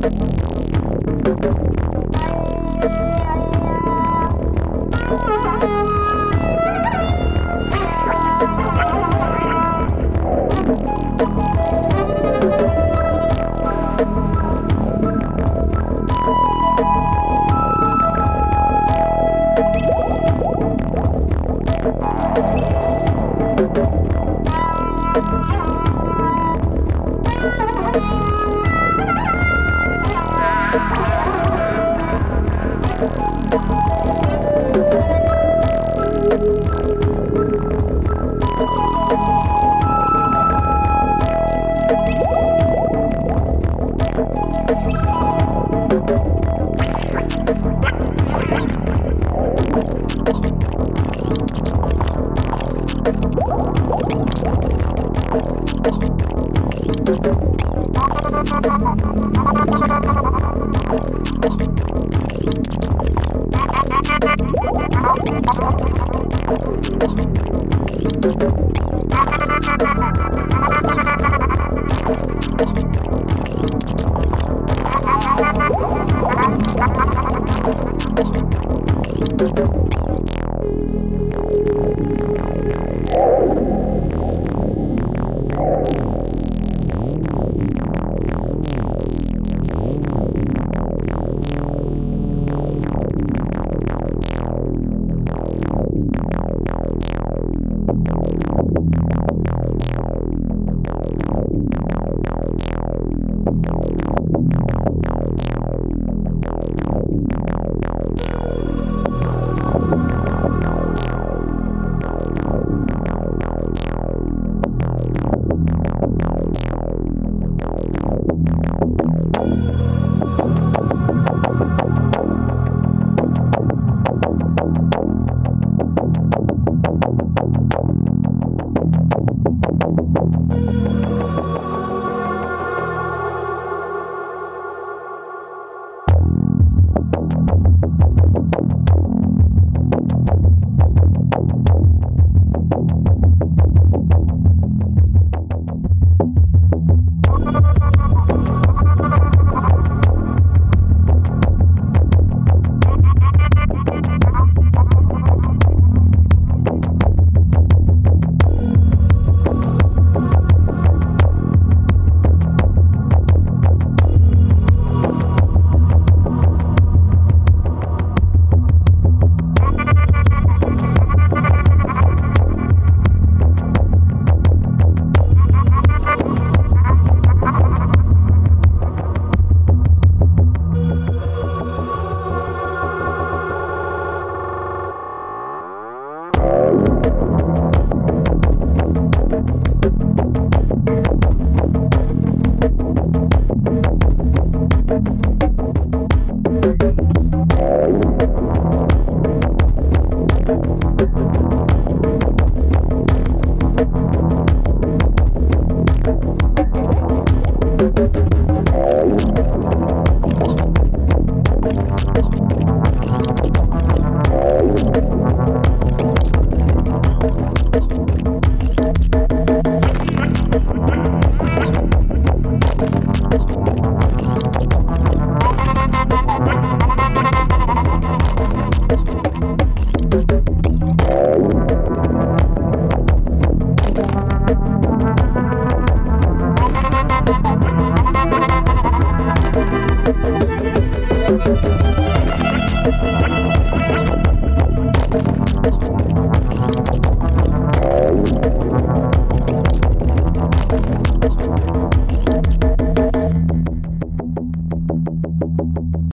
どうぞ。ハハハハ